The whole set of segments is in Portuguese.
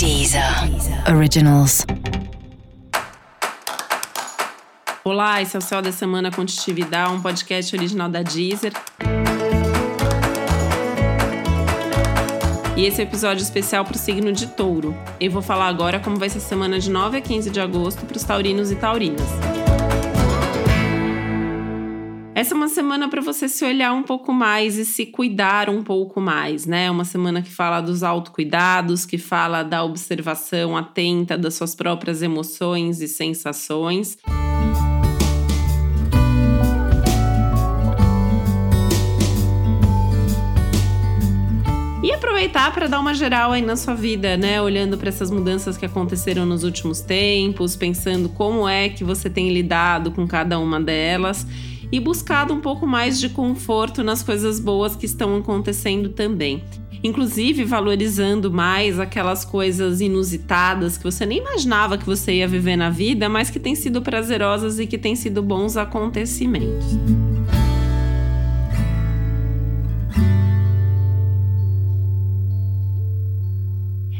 Deezer Originals. Olá, esse é o Céu da Semana Contitividade, um podcast original da Deezer. E esse é um episódio especial para o signo de touro. Eu vou falar agora como vai ser a semana de 9 a 15 de agosto para os taurinos e taurinas. Essa é uma semana para você se olhar um pouco mais e se cuidar um pouco mais, né? Uma semana que fala dos autocuidados, que fala da observação atenta das suas próprias emoções e sensações. E aproveitar para dar uma geral aí na sua vida, né? Olhando para essas mudanças que aconteceram nos últimos tempos, pensando como é que você tem lidado com cada uma delas e buscado um pouco mais de conforto nas coisas boas que estão acontecendo também. Inclusive valorizando mais aquelas coisas inusitadas que você nem imaginava que você ia viver na vida, mas que têm sido prazerosas e que têm sido bons acontecimentos.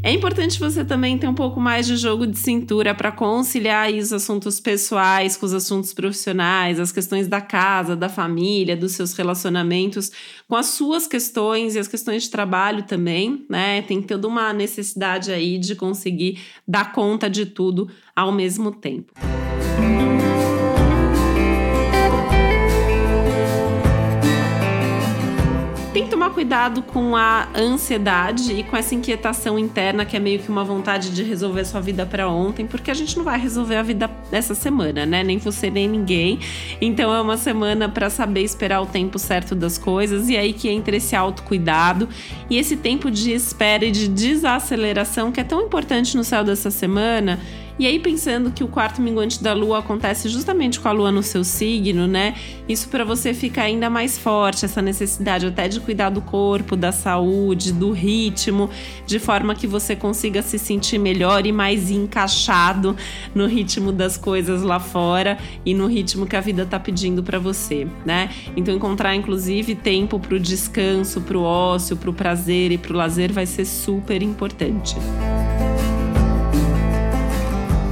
É importante você também ter um pouco mais de jogo de cintura para conciliar os assuntos pessoais com os assuntos profissionais, as questões da casa, da família, dos seus relacionamentos, com as suas questões e as questões de trabalho também, né? Tem toda uma necessidade aí de conseguir dar conta de tudo ao mesmo tempo. Tomar cuidado com a ansiedade e com essa inquietação interna que é meio que uma vontade de resolver sua vida para ontem, porque a gente não vai resolver a vida dessa semana, né? Nem você nem ninguém. Então é uma semana para saber esperar o tempo certo das coisas e aí que entra esse autocuidado e esse tempo de espera e de desaceleração que é tão importante no céu dessa semana e aí, pensando que o quarto minguante da lua acontece justamente com a lua no seu signo, né? Isso para você fica ainda mais forte, essa necessidade até de cuidar do corpo, da saúde, do ritmo, de forma que você consiga se sentir melhor e mais encaixado no ritmo das coisas lá fora e no ritmo que a vida tá pedindo para você, né? Então, encontrar inclusive tempo para o descanso, para o ócio, para o prazer e para o lazer vai ser super importante.